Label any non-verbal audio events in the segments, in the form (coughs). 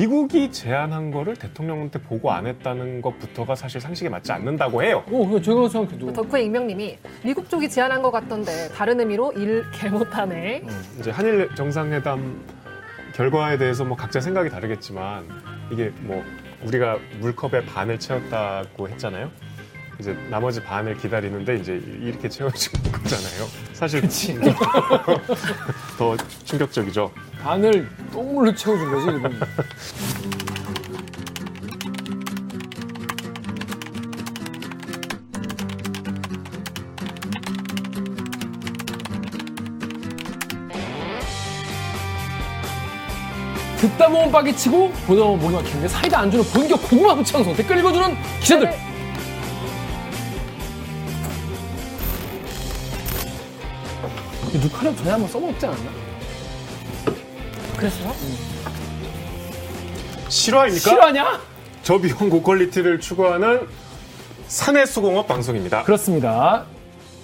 미국이 제안한 거를 대통령한테 보고 안 했다는 것부터가 사실 상식에 맞지 않는다고 해요. 어, 그냥 제가 생각해도. 덕후의 익명님이 미국 쪽이 제안한 것 같던데 다른 의미로 일 개 못하네. 이제 한일 정상회담 결과에 대해서 뭐 각자 생각이 다르겠지만 이게 뭐 우리가 물컵의 반을 채웠다고 했잖아요. 이제 나머지 반을 기다리는데 이제 이렇게 채워진 (laughs) 거잖아요. 사실 (laughs) 더 충격적이죠. 반을 똥물로 채워준 거지, 일본이. 듣다 보면 빠개 치고 보다 보면 목이 막히는데 사이다 안주는 본격 고구마 부창성 댓글 읽어주는 기자들 누카는 전에 한번 써먹지 않았나? 그랬어요? 실화입니까? 실화냐? 저비용 고퀄리티를 추구하는 사내 수공업 방송입니다. 그렇습니다.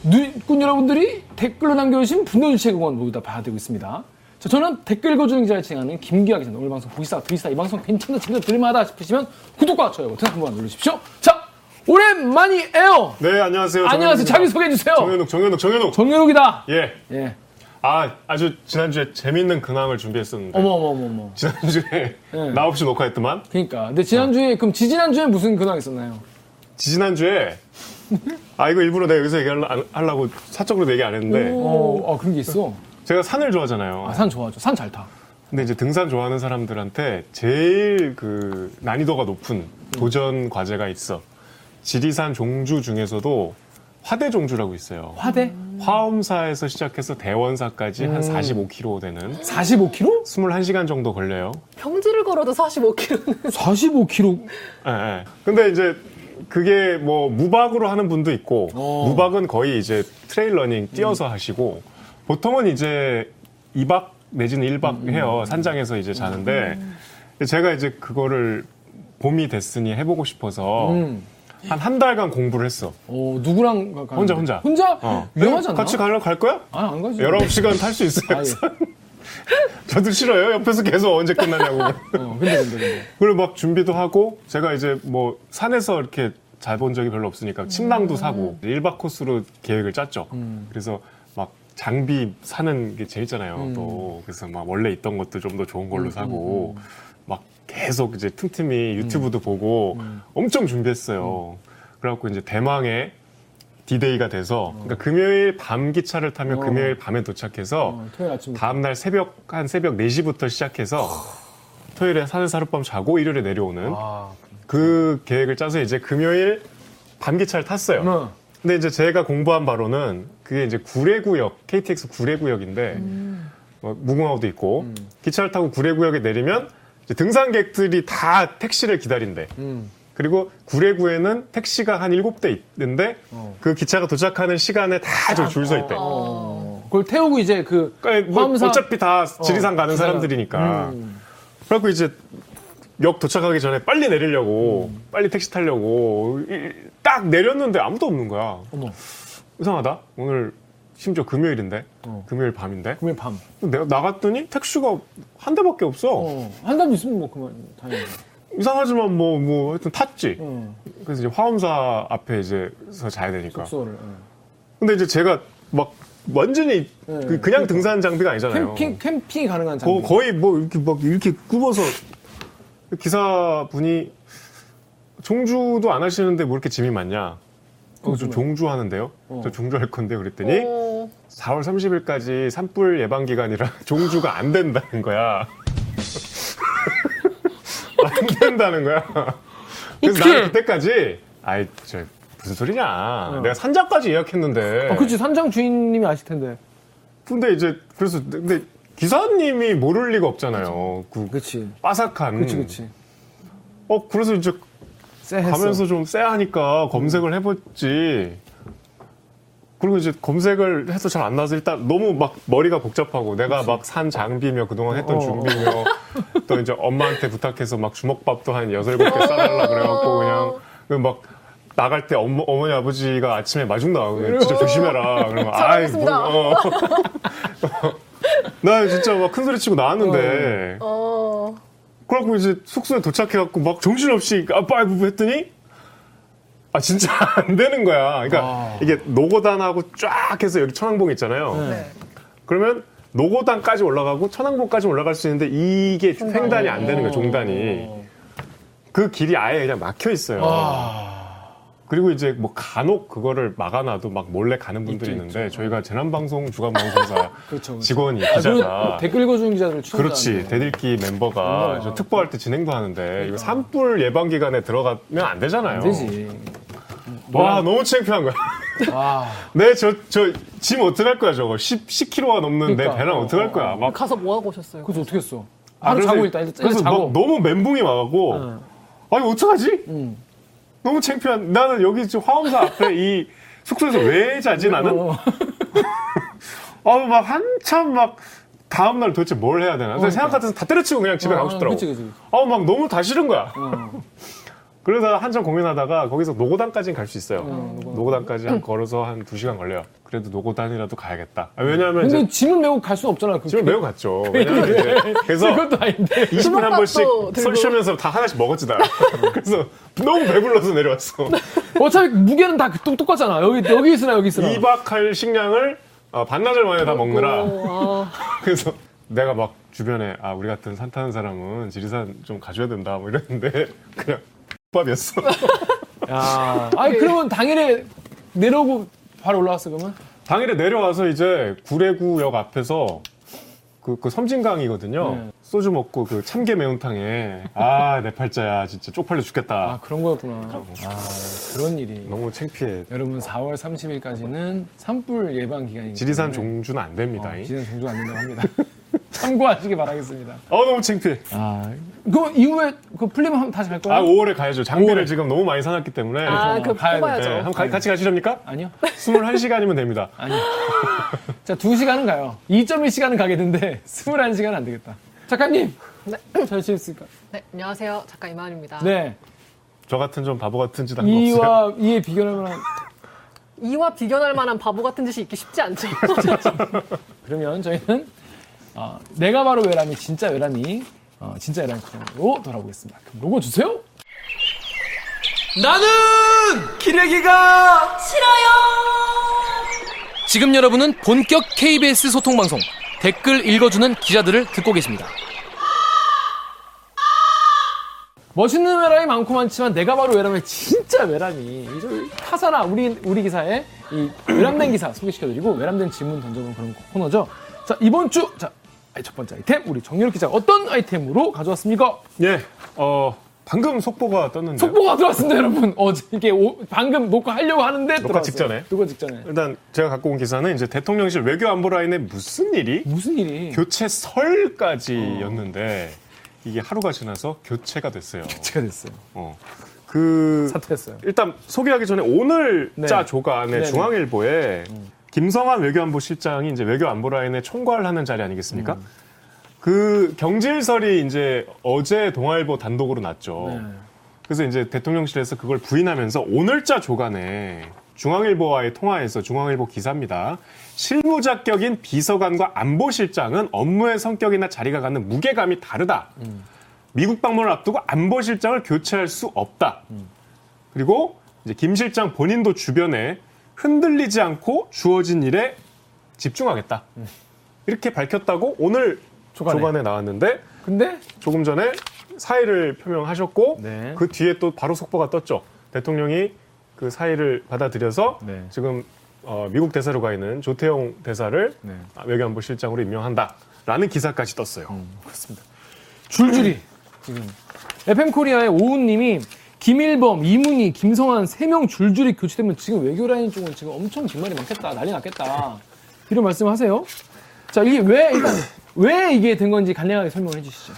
누꾼 여러분들이 댓글로 남겨주신 분노주체 응원 모두 다 받아들이고 있습니다. 자, 저는 댓글 읽어주는 기자를 진행하는 김기아 기자입니다. 오늘 방송 보기사, 드기사, 이 방송 괜찮다, 진짜 들만하다 싶으시면 구독과 좋아요 버튼 한번 눌러주십시오. 자, 오랜만이에요. 네, 안녕하세요. 안녕하세요. 자기 소개해주세요. 정현욱, 정현욱, 정현욱. 정유록이다. 예. 예. 아, 아주 지난주에 재밌는 근황을 준비했었는데. 어머, 어머, 어머, 어머. 지난주에 예. 나 없이 녹화했더만. 그러니까. 근데 지난주에, 그럼 지지난주에 무슨 근황 있었나요? 지난주에 아 이거 일부러 내가 여기서 얘기하려고 사적으로 얘기 안 했는데 어, 아, 그런 게 있어. 제가 산을 좋아하잖아요. 아, 산 좋아하죠. 산 잘 타. 근데 이제 등산 좋아하는 사람들한테 제일 그 난이도가 높은 도전 과제가 있어. 지리산 종주 중에서도 화대 종주라고 있어요. 화대? 화엄사에서 시작해서 대원사까지 한 45km 되는 45km? 21시간 정도 걸려요. 평지를 걸어도 45km는 45km. 예, 예. 근데 이제 그게 뭐 무박으로 하는 분도 있고 어. 무박은 거의 이제 trail running 뛰어서 하시고 보통은 이제 2박 내지는 1박 해요. 산장에서 이제 자는데 제가 이제 그거를 봄이 됐으니 해보고 싶어서 음. 한 한 달간 공부를 했어. 어, 누구랑 가, 가는데? 혼자, 혼자. 혼자? 어. 위험하지 않나? 같이 가려 갈 거야? 아니, 안 가지. 19시간 탈 수 있어요. 아, 예. (laughs) 저도 싫어요. 옆에서 계속 언제 끝나냐고. (laughs) 어, 근데, 근데, 근데. 그리고 막 준비도 하고 제가 이제 뭐 산에서 이렇게 잘 본 적이 별로 없으니까 침낭도 사고 1박 코스로 계획을 짰죠. 그래서 막 장비 사는 게 재밌잖아요. 또 그래서 막 원래 있던 것도 좀 더 좋은 걸로 사고 막 계속 이제 틈틈이 유튜브도 보고 엄청 준비했어요. 그래갖고 이제 대망의 디데이가 돼서 그러니까 금요일 밤 기차를 타면 어. 금요일 밤에 도착해서 어, 토요일 아침. 다음날 새벽 한 새벽 4시부터 시작해서 토요일에 산에서 하룻밤 자고 일요일에 내려오는 아, 그 계획을 짜서 이제 금요일 밤 기차를 탔어요. 어. 근데 이제 제가 공부한 바로는 그게 이제 구례구역, KTX 구례구역인데 뭐 무궁화호도 있고 기차를 타고 구례구역에 내리면 등산객들이 다 택시를 기다린대. 음. 그리고 구례구에는 택시가 한 7대 있는데 그 기차가 도착하는 시간에 다저줄서 있대. 어. 그걸 태우고 이제 그. 그러니까 뭐 화엄사- 어차피 다 지리산 가는 지리산. 사람들이니까. 음. 그래갖고 이제 역 도착하기 전에 빨리 내리려고 빨리 택시 타려고 이- 딱 내렸는데 아무도 없는 거야. 어머. 이상하다. 오늘 심지어 금요일인데 어. 금요일 밤인데 금요일 밤. 내가 나갔더니 택시가 한 대밖에 없어. 어. 한 달도 있으면 뭐 그만 다행이네. 이상하지만 뭐 뭐 하여튼 탔지. 어. 그래서 이제 화엄사 앞에 이제서 자야 되니까. 숙소를. 어. 근데 이제 제가 막 완전히 네, 그 그냥 그러니까. 등산 장비가 아니잖아요. 캠핑, 캠핑이 가능한 거, 장비. 거의 뭐 이렇게 막 이렇게 굽어서 기사분이 종주도 안 하시는데 뭐 이렇게 짐이 많냐? 어, 저 종주 하는데요. 어. 저 종주 할 건데 그랬더니 어, 4월 30일까지 산불 예방 기간이라 (laughs) 종주가 안 된다는 거야. (laughs) 안 된다는 거야. 그래서 어떡해. 나는 그때까지 아이 저 무슨 소리냐? 내가 산자까지 예약했는데. 아, 그치. 산장 주인님이 아실 텐데. 근데 이제 그래서 근데 기사님이 모를 리가 없잖아요. 그 그치. 바삭한. 그치, 그치. 어 그래서 이제 쎄했어. 가면서 좀 쎄하니까 검색을 해봤지. 그리고 이제 검색을 해서 잘 안 나와서 일단 너무 막 머리가 복잡하고 내가 막 산 장비며 그동안 했던 어. 준비며 또 이제 엄마한테 부탁해서 막 주먹밥도 한 여섯 개 싸달라 그래갖고 그냥 그막 나갈 때 어머, 어머니 아버지가 아침에 마중 나오고 진짜 조심해라. 그러면 아이 뭐. 어. (laughs) 나 진짜 막 큰 소리 치고 나왔는데. 어, 그래갖고 이제 숙소에 도착해갖고 막 정신없이 아빠이브 했더니 아 진짜 (laughs) 안 되는 거야. 그러니까 아. 이게 노고단하고 쫙 해서 여기 천왕봉 있잖아요. 네. 그러면 노고단까지 올라가고 천왕봉까지 올라갈 수 있는데 이게 횡단이 안 되는 거야 종단이. 그 길이 아예 그냥 막혀 있어요. 아. 그리고 이제 뭐 간혹 그거를 막아놔도 막 몰래 가는 분들이 있죠, 있는데 있죠. 저희가 재난방송 주간방송사 (laughs) 그렇죠, 그렇죠. 직원이 아, 기자가 댓글 읽어주는 기자들 추천. 그렇지 대들기 멤버가. 저 특보할 때 진행도 하는데 이거 산불 예방 기간에 들어가면 안 되잖아요. 안 되지. 와 너무 창피한 거야. 아, 내 (laughs) 저 저 짐 어떡할 거야 저거 10 10kg가 넘는 그러니까. 내 배낭 어떡할 거야. 막 가서 뭐 하고 오셨어요? 그래서 어떻게 했어? 아, 하루 그래서- 자고 있다. 일단 그래서 자고. 막 너무 멘붕이 와갖고 응. 아니 어떡하지? 응. 너무 창피한. 나는 여기 지금 화엄사 앞에 이 숙소에서 왜 자지 나는? 어. (laughs) 아우 막 한참 막 다음 날 도대체 뭘 해야 되나? 그래서. 생각 같아서 다 때려치고 그냥 집에 가고 싶더라고. 그치, 그치. 아우 막 너무 다 싫은 거야. (laughs) 어. 그래서 한참 고민하다가 거기서 노고단까지는 갈 수 있어요. 어, 노고단까지 한 걸어서 한 두 시간 걸려요. 그래도 노고단이라도 가야겠다. 아, 왜냐하면 근데 이제 짐을 메고 갈 수는 없잖아. 그 집을 매우 갔죠. (laughs) 왜냐면 이제 그래서 그것도 아닌데. (laughs) 20분 한 번씩 주먹밥도 들고. 설 쉬면서 다 하나씩 먹었지 나. (laughs) 그래서 너무 배불러서 내려왔어. 어차피 무게는 다 똑- 똑같잖아. 여기, 여기 있으나 여기 있으나. 2박 할 식량을 어, 반나절 만에 다 먹느라 어, 아, 그래서 내가 막 주변에 아 우리 같은 산 타는 사람은 지리산 좀 가져야 된다 뭐 이랬는데 그냥 밥이었어. (laughs) 야. 아니, 그러면 당일에 내려오고 바로 올라왔어, 그러면? 당일에 내려와서 이제 구례구역 앞에서 그, 그 섬진강이거든요. 네. 소주 먹고 그 참게 매운탕에 아 내 팔자야 진짜 쪽팔려 죽겠다. 아, 그런 거였구나. 아, 그런 일이. 너무 창피해. 여러분, 4월 30일까지는 산불 예방 기간이기 지리산 종주는 안 됩니다. 어, 지리산 종주가 안 된다고 합니다. (laughs) (laughs) 참고하시기 바라겠습니다. 어 너무 창피해. 아, 그 이후에 그 풀리면 한번 다시 갈 거예요? 아 5월에 가야죠. 장비를 5월에. 지금 너무 많이 사놨기 때문에. 아, 그 가야 돼. 뽑아야죠. 네, 한번 가- 같이 가시렵니까? 아니요. 21시간이면 됩니다. (laughs) 아니요. 자, 2시간은 가요. 2.1시간은 가겠는데 (laughs) 21시간은 안 되겠다. 작가님. 네. 잘 지냈습니까? 네, 안녕하세요. 작가 이만입니다. 네. 저 같은 좀 바보 같은 짓 한 거 없어요? 이와 이에 비교할 만한 이와 비견할 만한 바보 같은 짓이 있기 쉽지 않죠. 그러면 저희는 어, 내가 바로 외람이 진짜 외람이 어, 진짜 외람이 코너로 돌아오겠습니다. 그럼 로고 주세요. 나는 기레기가 싫어요. 지금 여러분은 본격 KBS 소통 방송 댓글 읽어주는 기자들을 듣고 계십니다. 멋있는 외람이 많고 많지만 내가 바로 외람의 진짜 외람이 저 타사나 우리 우리 기사에 이 외람된 기사 소개시켜드리고 외람된 질문 던져보는 그런 코너죠. 자 이번 주 자 첫 번째 아이템 우리 정유럽 기자 가 어떤 아이템으로 가져왔습니까? 예, 어, 방금 속보가 떴는데. 속보가 들어왔습니다, 여러분. 어제 이게 오- 방금 녹화 하려고 하는데 들어왔어요. 직전에? 녹화 직전에. 일단 제가 갖고 온 기사는 이제 대통령실 외교 안보 라인에 무슨 일이 무슨 일이 교체 설까지였는데 이게 하루가 지나서 교체가 됐어요. 제가 됐어요. 어. 그 사퇴했어요. 일단 소개하기 전에 오늘 네. 자 조간에 네네. 중앙일보에 김성환 외교안보 실장이 이제 외교 안보 라인에 총괄하는 자리 아니겠습니까? 음. 그 경질설이 이제 어제 동아일보 단독으로 났죠. 네. 그래서 이제 대통령실에서 그걸 부인하면서 오늘자 조간에 중앙일보와의 통화에서 중앙일보 기사입니다. 실무 자격인 비서관과 안보실장은 업무의 성격이나 자리가 갖는 무게감이 다르다. 미국 방문을 앞두고 안보실장을 교체할 수 없다. 그리고 이제 김 실장 본인도 주변에 흔들리지 않고 주어진 일에 집중하겠다. 이렇게 밝혔다고 오늘 조간에. 조간에 나왔는데 근데 조금 전에 사의를 표명하셨고 네. 그 뒤에 또 바로 속보가 떴죠. 대통령이 그 사의를 받아들여서 네. 지금 어, 미국 대사로 가 있는 조태용 대사를 네. 외교안보 실장으로 임명한다라는 기사까지 떴어요. 그렇습니다. 줄줄이 지금 FM 코리아의 오은님이 김일범, 이문희, 김성환 세 명 줄줄이 교체되면 지금 외교 라인 쪽은 지금 엄청 뒷말이 많겠다, 난리 났겠다 이런 말씀하세요. 자 이게 왜 일단 (clears throat) 왜 이게 된 건지 간략하게 설명을 해주시죠.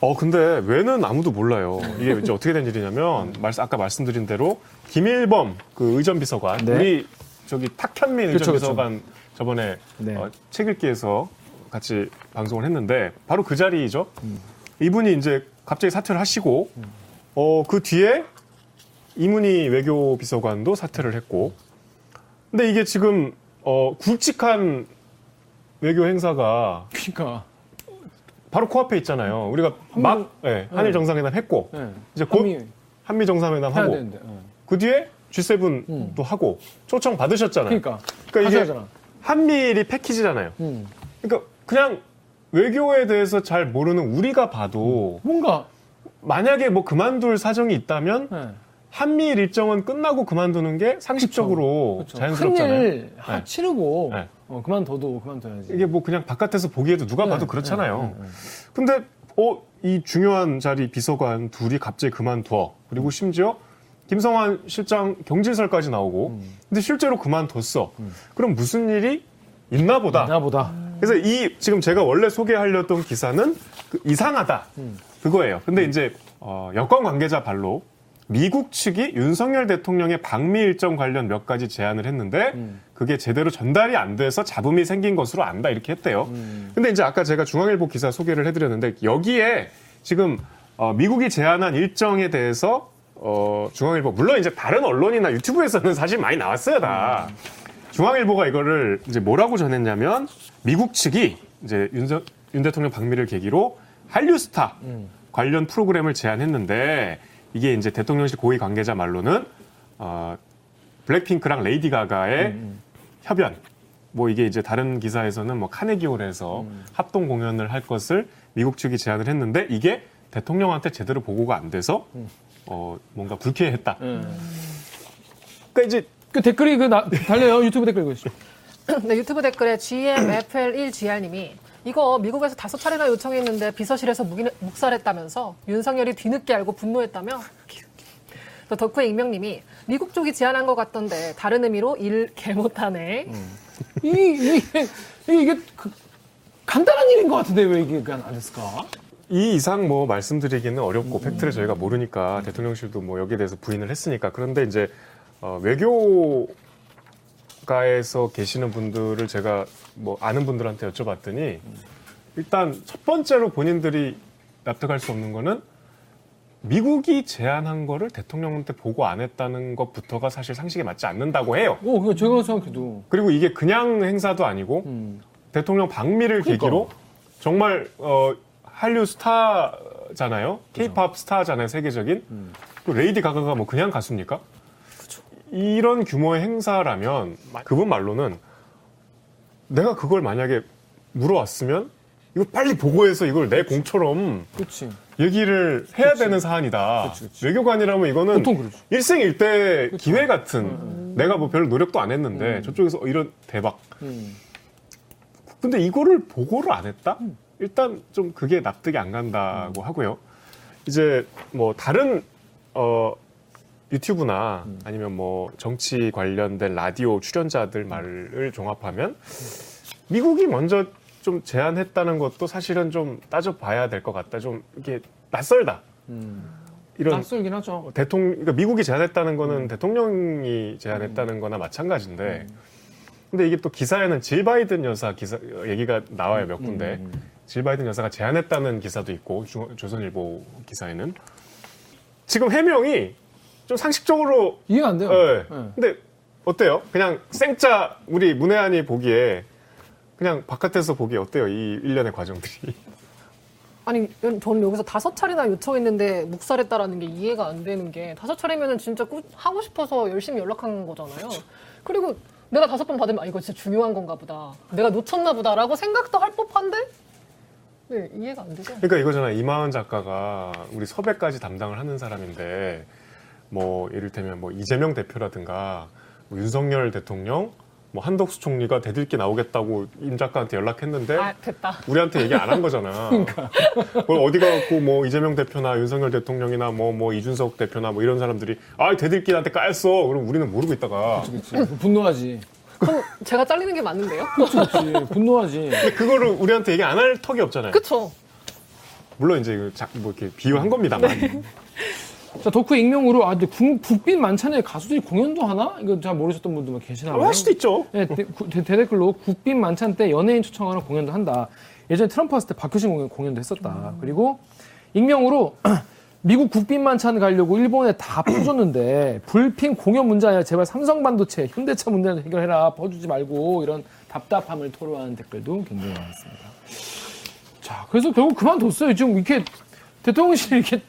어 근데 왜는 아무도 몰라요. 이게 이제 어떻게 된 일이냐면 말, 아까 말씀드린 대로 김일범 그 의전 비서관 네. 우리 저기 탁현민 그쵸, 의전 비서관 저번에 네. 어, 책 읽기에서 같이 방송을 했는데 바로 그 자리이죠. 음. 이분이 이제 갑자기 사퇴를 하시고 어 그 뒤에 이문희 외교 비서관도 사퇴를 했고 근데 이게 지금 어 굵직한 외교 행사가 그러니까 바로 코앞에 있잖아요. 우리가 막 예, 한일 정상회담 했고 네. 이제 곧 한미 한미, 정상회담 하고 되는데. 네. 그 뒤에 G7도 하고 초청 받으셨잖아요. 그러니까. 그러니까 이게 하셔야잖아. 한미일이 패키지잖아요. 음. 그러니까 그냥 외교에 대해서 잘 모르는 우리가 봐도 뭔가 만약에 뭐 그만둘 사정이 있다면 네. 한미일 일정은 끝나고 그만두는 게 상식적으로. 자연스럽잖아요. 하- 네. 치르고 네. 어, 그만둬도 그만둬야지. 이게 뭐 그냥 바깥에서 보기에도 누가 봐도 네, 그렇잖아요. 네, 네, 네. 근데 어 이 중요한 자리 비서관 둘이 갑자기 그만둬. 그리고 심지어 김성환 실장 경질설까지 나오고. 음. 근데 실제로 그만뒀어. 그럼 무슨 일이 있나 보다. 나보다. 그래서 이 지금 제가 원래 소개하려던 기사는 그 이상하다 음. 그거예요. 근데 이제 어, 여권 관계자 발로 미국 측이 윤석열 대통령의 방미 일정 관련 몇 가지 제안을 했는데 음. 그게 제대로 전달이 안 돼서 잡음이 생긴 것으로 안다 이렇게 했대요. 음. 근데 이제 아까 제가 중앙일보 기사 소개를 해드렸는데 여기에 지금 어, 미국이 제안한 일정에 대해서 어, 중앙일보 물론 이제 다른 언론이나 유튜브에서는 사실 많이 나왔어요 다. 중앙일보가 이거를 이제 뭐라고 전했냐면 미국 측이 이제 윤, 윤 대통령 방미를 계기로 한류 스타 관련 프로그램을 제안했는데 이게 이제 대통령실 고위 관계자 말로는 어, 블랙핑크랑 레이디 가가의 협연 뭐 이게 이제 다른 기사에서는 뭐 카네기홀에서 합동 공연을 할 것을 미국 측이 제안을 했는데 이게 대통령한테 제대로 보고가 안 돼서 어 뭔가 불쾌했다. 음. 그러니까 이제 그 댓글이 그 나- 달려요. 유튜브 댓글 보시죠. (coughs) 네, 유튜브 댓글에 GMFL1GR님이 이거 미국에서 다섯 차례나 요청했는데 비서실에서 묵인, 묵살했다면서 윤석열이 뒤늦게 알고 분노했다며? 또 덕후의 익명님이 미국 쪽이 제안한 것 같던데 다른 의미로 일 개 못하네. 이, 이, 이게, 이게 그 간단한 일인 것 같은데 왜 이게 안 됐을까? 이 이상 뭐 말씀드리기는 어렵고 팩트를 저희가 모르니까 대통령실도 뭐 여기에 대해서 부인을 했으니까. 그런데 이제 어, 외교 가에서 계시는 분들을 제가 뭐 아는 분들한테 여쭤봤더니 일단 첫 번째로 본인들이 납득할 수 없는 거는 미국이 제안한 거를 대통령한테 보고 안 했다는 것부터가 사실 상식에 맞지 않는다고 해요. 어, 그거 제가 생각해도. 그리고 이게 그냥 행사도 아니고 음. 대통령 방미를 그러니까. 계기로 정말 어, 한류 스타잖아요. 케이팝 스타잖아요, 세계적인. 음. 그 레이디 가가가 뭐 그냥 가수입니까? 이런 규모의 행사라면 그분 말로는 내가 그걸 만약에 물어왔으면 이거 빨리 보고해서 이걸 내 공처럼 그렇지. 얘기를 해야 되는 사안이다. 그치, 그치. 외교관이라면 이거는. 일생일대 기회 같은 내가 뭐 별 노력도 안 했는데 저쪽에서 어, 이런 대박. 음. 근데 이거를 보고를 안 했다? 일단 좀 그게 납득이 안 간다고 하고요. 이제 뭐 다른 어 유튜브나 아니면 뭐 정치 관련된 라디오 출연자들 말을 종합하면 미국이 먼저 좀 제안했다는 것도 사실은 좀 따져봐야 될 것 같다. 좀 이게 낯설다. 음. 이런 낯설긴 하죠. 대통령, 그러니까 미국이 제안했다는 거는 대통령이 제안했다는 거나 마찬가지인데, 근데 이게 또 기사에는 질 바이든 여사 기사, 얘기가 나와요, 몇 군데. 질 바이든 여사가 제안했다는 기사도 있고, 중- 조선일보 기사에는. 지금 해명이 좀 상식적으로, 이해가 안 돼요. 예. 네. 근데 어때요? 그냥 생짜 우리 문혜안이 보기에, 그냥 바깥에서 보기에 어때요? 이 일련의 과정들이. (laughs) 아니 저는 여기서 다섯 차례나 요청했는데 묵살했다라는 게 이해가 안 되는 게 다섯 차례면은 진짜 꾸- 하고 싶어서 열심히 연락한 거잖아요. 그리고 내가 다섯 번 받으면 아 이거 진짜 중요한 건가 보다. 내가 놓쳤나 보다라고 생각도 할 법한데 네 이해가 안 되죠. 그러니까 이거잖아. 이마은 작가가 우리 섭외까지 담당을 하는 사람인데 뭐 이를테면 뭐 이재명 대표라든가 뭐 윤석열 대통령 뭐 한덕수 총리가 대들기 나오겠다고 임 작가한테 연락했는데 아 됐다. 우리한테 얘기 안 한 거잖아. (laughs) 그러니까. 그걸 어디 가갖고 뭐 이재명 대표나 윤석열 대통령이나 뭐뭐 이준석 대표나 뭐 이런 사람들이 아 대들기 나한테 까였어. 그럼 우리는 모르고 있다가 그렇지. 분노하지. 그럼 제가 잘리는 게 맞는데요? 그렇지. 분노하지. 근데 그거를 우리한테 얘기 안 할 턱이 없잖아요. 그쵸? 물론 이제 자- 뭐 이렇게 비유한 겁니다만. 자, 덕후 익명으로, 아, 근데 국, 국빈 만찬에 가수들이 공연도 하나? 이거 잘 모르셨던 분들 계시나 봐요. 할 수도 있죠. 네, 대, 구- 대- 대댓글로 국빈 만찬 때 연예인 초청하는 공연도 한다. 예전에 트럼프 왔을 때 박효신 공연, 공연도 했었다. 그리고 익명으로 (clears throat) 미국 국빈 만찬 가려고 일본에 다 (clears throat) 퍼줬는데 불핑 공연 문제 아니라 제발 삼성 반도체, 현대차 문제는 해결해라. 퍼주지 말고 이런 답답함을 토로하는 댓글도 굉장히 많았습니다. 자, 그래서 결국 그만뒀어요. 지금 이렇게 대통령실이 이렇게.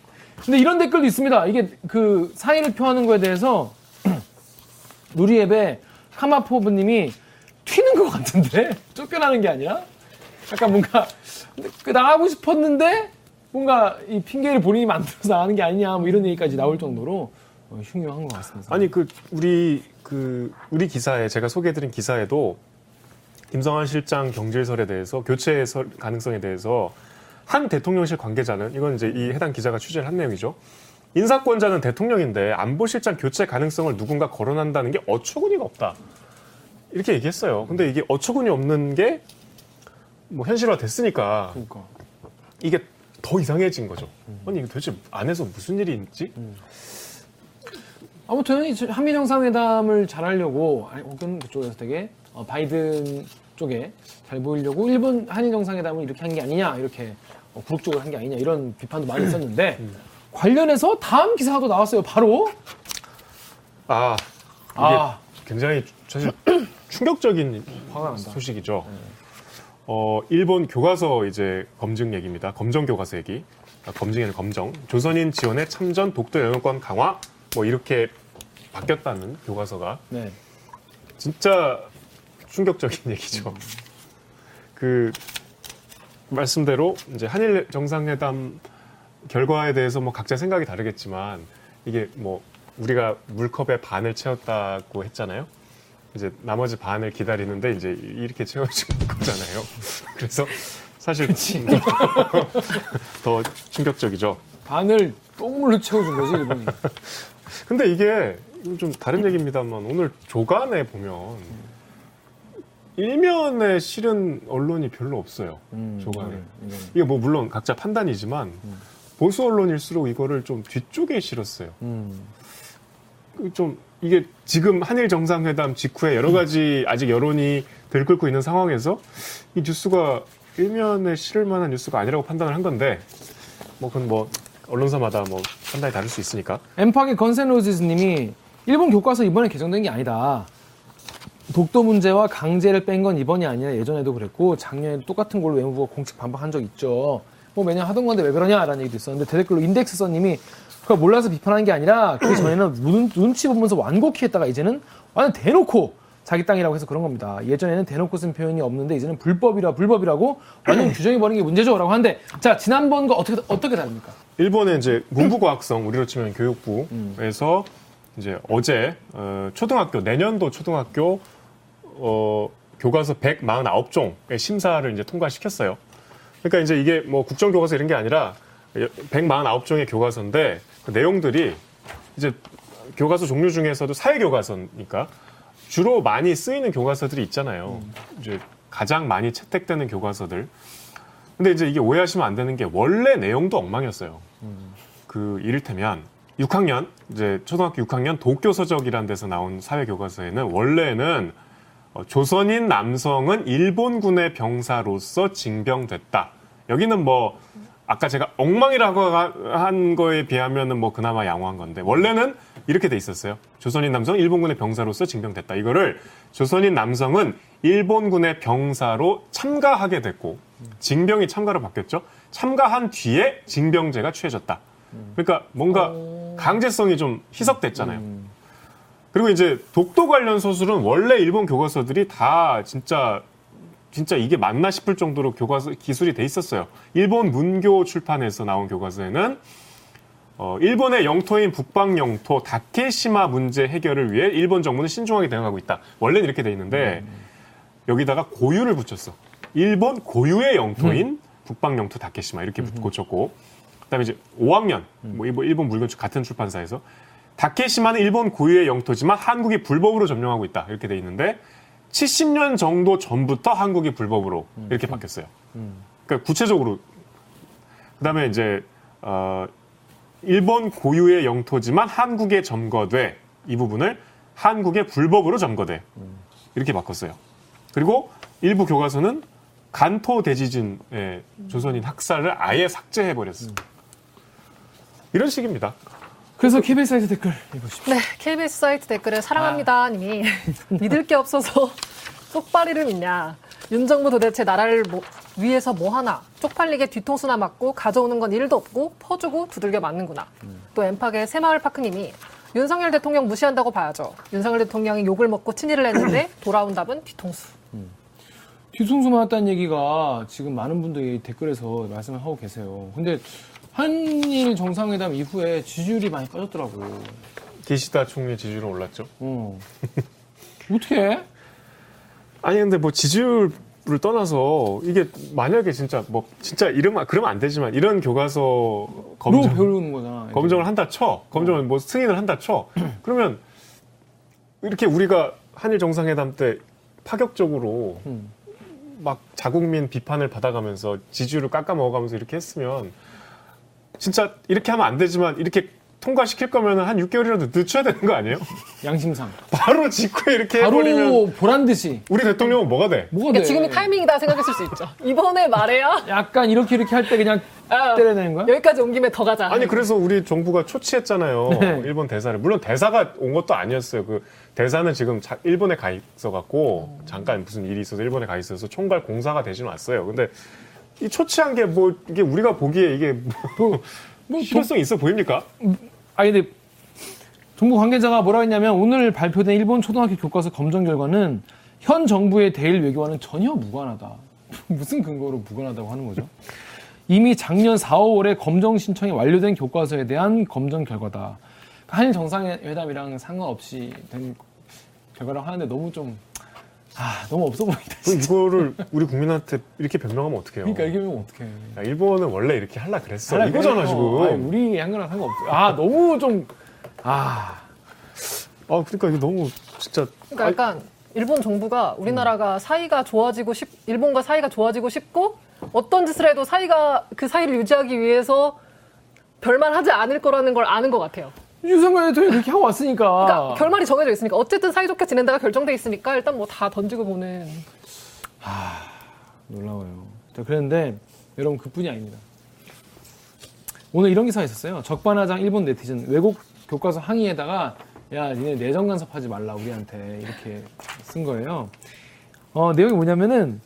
근데 이런 댓글도 있습니다. 이게 그 사의를 표하는 거에 대해서 (clears throat) 누리 앱에 카마포브님이 튀는 것 같은데? (laughs) 쫓겨나는 게 아니라? 약간 뭔가 그 나가고 싶었는데 뭔가 이 핑계를 본인이 만들어서 나가는 게 아니냐 뭐 이런 얘기까지 나올 정도로 어, 흉흉한 것 같습니다. 아니 그 우리 그 우리 기사에 제가 소개해드린 기사에도 김성환 실장 경질설에 대해서 교체 설 가능성에 대해서 한 대통령실 관계자는 이건 이제 이 해당 기자가 취재를 한 내용이죠. 인사권자는 대통령인데 안보실장 교체 가능성을 누군가 거론한다는 게 어처구니가 없다. 이렇게 얘기했어요. 근데 이게 어처구니 없는 게 뭐 현실화 됐으니까 그러니까. 이게 더 이상해진 거죠. 아니 이게 도대체 안에서 무슨 일이 있지? 아무튼 이 한미 정상회담을 잘하려고 아니, 혹은 그쪽에서 되게 어, 바이든 쪽에 잘 보이려고 일본 한일 정상회담을 이렇게 한 게 아니냐 이렇게 어, 굴욕적으로 한게 아니냐 이런 비판도 많이 있었는데 관련해서 다음 기사도 나왔어요. 바로 아 이게 아 굉장히 사실 (clears throat) 충격적인 화가 난다. 소식이죠. 어, 일본 교과서 이제 검증 얘기입니다. 검정 교과서 얘기. 아, 검증에는 검정. 조선인 지원의 참전 독도 영유권 강화 뭐 이렇게 바뀌었다는 교과서가 네. 진짜 충격적인 (laughs) 얘기죠. 그 말씀대로 이제 한일 정상회담 결과에 대해서 뭐 각자 생각이 다르겠지만 이게 뭐 우리가 물컵의 반을 채웠다고 했잖아요. 이제 나머지 반을 기다리는데 이제 이렇게 채워주는 (laughs) 거잖아요. 그래서 사실 (laughs) 더 충격적이죠. 반을 똥물로 채워준 거지 일본이. (laughs) 근데 이게 좀 다른 얘기입니다만 오늘 조간에 보면 일면에 실은 언론이 별로 없어요. 음, 조간에. 이거는. 이게 뭐 물론 각자 판단이지만 보수 언론일수록 이거를 좀 뒤쪽에 실었어요. 음. 그좀 이게 지금 한일 정상회담 직후에 여러 가지 아직 여론이 들끓고 있는 상황에서 이 뉴스가 일면에 실을 만한 뉴스가 아니라고 판단을 한 건데 뭐 그건 뭐 언론사마다 뭐 판단이 다를 수 있으니까 엠팍의 건센로지스님이 일본 교과서 이번에 개정된 게 아니다. 독도 문제와 강제를 뺀 건 이번이 아니라 예전에도 그랬고 작년에 똑같은 걸로 외무부가 공식 반박한 적 있죠. 뭐 매년 하던 건데 왜 그러냐라는 얘기도 있었는데 대댓글로 인덱스 써님이 그걸 몰라서 비판한 게 아니라 그 전에는 (clears throat) 눈, 눈치 보면서 완곡히 했다가 이제는 완전 대놓고 자기 땅이라고 해서 그런 겁니다. 예전에는 대놓고 쓴 표현이 없는데 이제는 불법이라 불법이라고 완전 규정해 버린 게 문제죠라고 하는데 자 지난번과 어떻게 어떻게 다릅니까? 일본의 이제 문부과학성 우리로 치면 교육부에서 이제 어제 어, 초등학교 내년도 초등학교 어, 교과서 149종의 심사를 이제 통과시켰어요. 그러니까 이제 이게 뭐 국정 교과서 이런 게 아니라 149종의 교과서인데 그 내용들이 이제 교과서 종류 중에서도 사회 교과서니까 주로 많이 쓰이는 교과서들이 있잖아요. 이제 가장 많이 채택되는 교과서들. 근데 이제 이게 오해하시면 안 되는 게 원래 내용도 엉망이었어요. 그 이를테면 6학년 이제 초등학교 6학년 도쿄 서적이라는 데서 나온 사회 교과서에는 원래는 어, 조선인 남성은 일본군의 병사로서 징병됐다. 여기는 뭐 아까 제가 엉망이라고 하- 한 거에 비하면은 뭐 그나마 양호한 건데 원래는 이렇게 돼 있었어요. 조선인 남성 일본군의 병사로서 징병됐다. 이거를 조선인 남성은 일본군의 병사로 참가하게 됐고 징병이 참가로 바뀌었죠. 참가한 뒤에 징병제가 취해졌다. 그러니까 뭔가 강제성이 좀 희석됐잖아요. 그리고 이제 독도 관련 소설은 원래 일본 교과서들이 다 진짜 진짜 이게 맞나 싶을 정도로 교과서 기술이 돼 있었어요. 일본 문교 출판에서 나온 교과서에는 어, 일본의 영토인 북방 영토 다케시마 문제 해결을 위해 일본 정부는 신중하게 대응하고 있다. 원래는 이렇게 돼 있는데 여기다가 고유를 붙였어. 일본 고유의 영토인 북방 영토 다케시마 이렇게 붙- 고쳤고 그다음에 이제 5학년 뭐 일본- 일본 물건 출- 같은 출판사에서 다케시마는 일본 고유의 영토지만 한국이 불법으로 점령하고 있다 이렇게 돼 있는데 70년 정도 전부터 한국이 불법으로 이렇게 바뀌었어요. 그러니까 구체적으로 그다음에 이제 어, 일본 고유의 영토지만 한국에 점거돼 이 부분을 한국의 불법으로 점거돼 이렇게 바꿨어요. 그리고 일부 교과서는 간토 대지진의 조선인 학살을 아예 삭제해 버렸어. 이런 식입니다. 그래서 KBS 사이트 댓글 읽어주십시오. 네, KBS 사이트 댓글에 사랑합니다 님이 (laughs) 믿을 게 없어서 쪽발이를 믿냐. 윤 정부 도대체 나라를 뭐, 위에서 뭐 하나 쪽팔리게 뒤통수나 맞고 가져오는 건 일도 없고 퍼주고 두들겨 맞는구나. 또 엠팍의 새마을파크 님이 윤석열 대통령 무시한다고 봐야죠. 윤석열 대통령이 욕을 먹고 친일을 했는데 (coughs) 돌아온 답은 뒤통수. 뒤통수 맞았다는 얘기가 지금 많은 분들이 댓글에서 말씀을 하고 계세요. 근데 한일 정상회담 이후에 지지율이 많이 빠졌더라고. 기시다 총리 지지율은 올랐죠. 어. (laughs) 어떻게 해? 아니 근데 뭐 지지율을 떠나서 이게 만약에 진짜 뭐 진짜 이러면 그러면 안 되지만 이런 교과서 로 검정 배우는 거잖아. 검정을 한다 쳐 검정을 뭐 승인을 한다 쳐 (clears throat) 그러면 이렇게 우리가 한일 정상회담 때 파격적으로 음. 막 자국민 비판을 받아가면서 지지율을 깎아 먹어가면서 이렇게 했으면 진짜 이렇게 하면 안 되지만 이렇게 통과시킬 거면 한 6개월이라도 늦춰야 되는 거 아니에요? (laughs) 양심상. 바로 직후에 이렇게 해버리면 바로 보란 듯이. 우리 대통령은 뭐가 돼? 뭐가 그러니까 돼? 지금이 타이밍이다 생각했을 수 있죠. 이번에 말해야 약간 이렇게 이렇게 할 때 그냥 아, 때려내는 거야? 여기까지 온 김에 더 가자. 아니 그래서 우리 정부가 초치했잖아요. 네. 일본 대사를 물론 대사가 온 것도 아니었어요. 그 대사는 지금 자- 일본에 가 있어 갖고 잠깐 무슨 일이 있어서 일본에 가 있어서 총괄 공사가 대신 왔어요. 근데 이 초치한 게 뭐 이게 우리가 보기에 이게 뭐 (laughs) 뭐 필요성 있어 보입니까? 아니 근데 정부 관계자가 뭐라 했냐면 오늘 발표된 일본 초등학교 교과서 검정 결과는 현 정부의 대일 외교와는 전혀 무관하다. (laughs) 무슨 근거로 무관하다고 하는 거죠? 이미 작년 4, 5월에 검정 신청이 완료된 교과서에 대한 검정 결과다. 한일 정상회담이랑 상관없이 된 결과라고 하는데 너무 좀 아, 너무 없어 보인다. 그럼 이거를 우리 국민한테 이렇게 변명하면 어떡해요? 그러니까 이게 면 어떡해. 야, 일본은 원래 이렇게 할라 그랬어. 아니, 이거잖아 그래요. 지금. 아니, 우리 한 거랑 상관없어. 아, 너무 좀 아, 아 그러니까 이게 너무 진짜 그러니까 약간 일본 정부가 우리나라가 사이가 좋아지고 싶, 일본과 사이가 좋아지고 싶고 어떤 짓을 해도 사이가 그 사이를 유지하기 위해서 별말 하지 않을 거라는 걸 아는 것 같아요. 유승관 대통령이 그렇게 하고 왔으니까. 그러니까 결말이 정해져 있으니까 어쨌든 사이좋게 지낸다가 결정돼 있으니까 일단 뭐 다 던지고 보는. 놀라워요. 자, 그랬는데 여러분 그뿐이 아닙니다. 오늘 이런 기사가 있었어요. 적반하장 일본 네티즌 외국 교과서 항의에다가 야 니네 내정 간섭하지 말라 우리한테 이렇게 쓴 거예요. 어, 내용이 뭐냐면은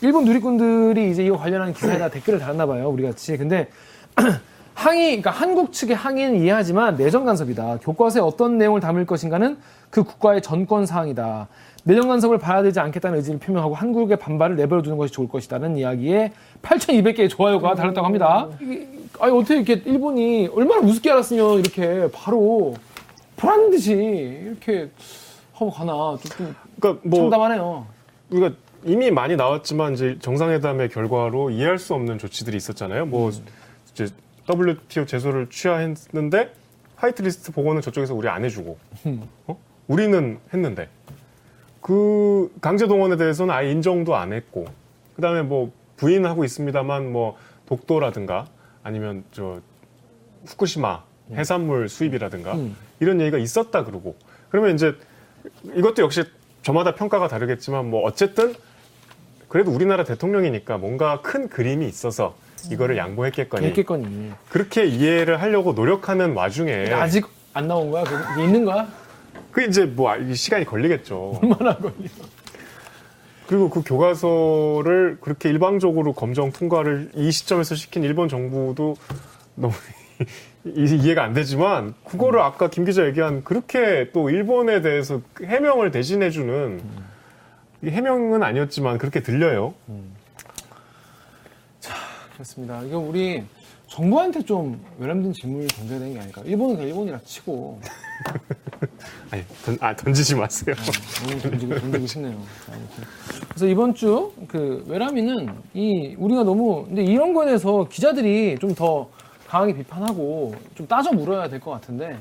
일본 누리꾼들이 이제 이거 관련한 기사에다 (clears throat) 댓글을 달았나 봐요. 우리 같이. 근데 (clears throat) 항의, 그러니까 한국 측의 항의는 이해하지만 내정 간섭이다. 교과서에 어떤 내용을 담을 것인가는 그 국가의 전권 사항이다. 내정 간섭을 봐야 되지 않겠다는 의지를 표명하고 한국의 반발을 내버려 두는 것이 좋을 것이다는 이야기에 8,200개의 좋아요가 달렸다고 합니다. 아니 어떻게 이렇게 일본이 얼마나 우습게 알았으면 이렇게 바로 보란 듯이 이렇게 하고 가나 좀 그러니까 뭐 참담하네요. 우리가 이미 많이 나왔지만 이제 정상회담의 결과로 이해할 수 없는 조치들이 있었잖아요. 뭐 이제 WTO 제소를 취하했는데 화이트리스트 보고는 저쪽에서 우리 안 해주고. 어? 우리는 했는데. 그 강제 동원에 대해서는 아예 인정도 안 했고. 그다음에 뭐 부인하고 있습니다만 뭐 독도라든가 아니면 저 후쿠시마 해산물 수입이라든가 음. 이런 얘기가 있었다 그러고. 그러면 이제 이것도 역시 저마다 평가가 다르겠지만 뭐 어쨌든 그래도 우리나라 대통령이니까 뭔가 큰 그림이 있어서 이거를 양보했겠거니 했겠거니. 그렇게 이해를 하려고 노력하는 와중에 아직 안 나온 거야? 그게 있는 거야? 그 이제 뭐 아, 이 시간이 걸리겠죠. (laughs) 얼마나 걸려? 그리고 그 교과서를 그렇게 일방적으로 검정 통과를 이 시점에서 시킨 일본 정부도 너무 (laughs) 이- 이해가 안 되지만 그거를 아까 김 기자 얘기한 그렇게 또 일본에 대해서 해명을 대신해주는 이게 해명은 아니었지만 그렇게 들려요. 그렇습니다. 이거 우리 정부한테 좀 외람된 질문을 던져야 되는 게 아닐까. 일본은 그냥 일본이라 치고 (laughs) 아니 던, 아, 던지지 마세요. 오늘 던지고 던지고 싶네요. 그래서 이번 주 그 외람이는 이 우리가 너무 근데 이런 거에 대해서 기자들이 좀 더 강하게 비판하고 좀 따져 물어야 될 것 같은데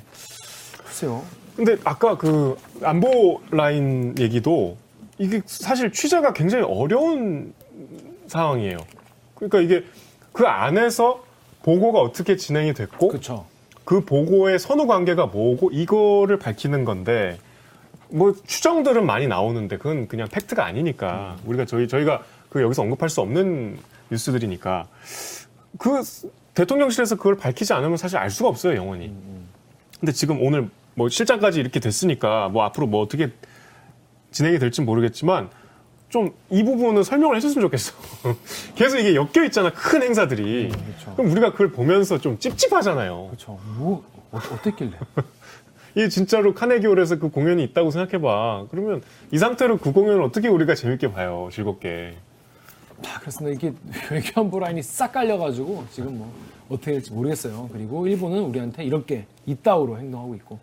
글쎄요. 근데 아까 그 안보 라인 얘기도 이게 사실 취재가 굉장히 어려운 상황이에요. 그러니까 이게 그 안에서 보고가 어떻게 진행이 됐고 그렇죠. 그 보고의 선후 관계가 뭐고 이거를 밝히는 건데 뭐 추정들은 많이 나오는데 그건 그냥 팩트가 아니니까 우리가 저희 저희가 그 여기서 언급할 수 없는 뉴스들이니까 그 대통령실에서 그걸 밝히지 않으면 사실 알 수가 없어요 영원히. 근데 지금 오늘 뭐 실장까지 이렇게 됐으니까 뭐 앞으로 뭐 어떻게 진행이 될지 모르겠지만 좀 이 부분은 설명을 해줬으면 좋겠어. (laughs) 계속 이게 엮여 있잖아 큰 행사들이. 그렇죠. 그럼 우리가 그걸 보면서 좀 찝찝하잖아요. 그렇죠. 뭐 어, 어땠길래? (laughs) 이게 진짜로 카네기홀에서 그 공연이 있다고 생각해봐. 그러면 이 상태로 그 공연을 어떻게 우리가 재밌게 봐요, 즐겁게. 자, 그렇습니다. 이게 외교안보 라인이 싹 깔려가지고 지금 뭐 어떻게 될지 모르겠어요. 그리고 일본은 우리한테 이렇게 이따오로 행동하고 있고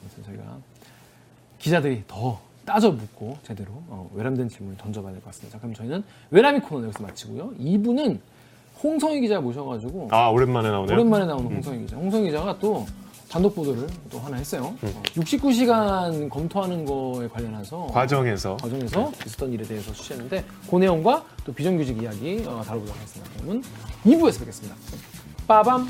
그래서 저희가 기자들이 더 따져 묻고 제대로 어, 외람된 질문을 던져봐야 될 것 같습니다. 자, 그럼 저희는 외람이 코너 여기서 마치고요. 2부는 홍성희 기자 모셔가지고 아, 오랜만에 나오네요. 오랜만에 나오는 홍성희 기자. 홍성희 기자가 또 단독 보도를 또 하나 했어요. 어, 69시간 검토하는 거에 관련해서 과정에서. 과정에서 있었던 일에 대해서 취재했는데 그 내용과 또 비정규직 이야기 어, 다뤄보도록 하겠습니다. 그러면 2부에서 뵙겠습니다. 빠밤.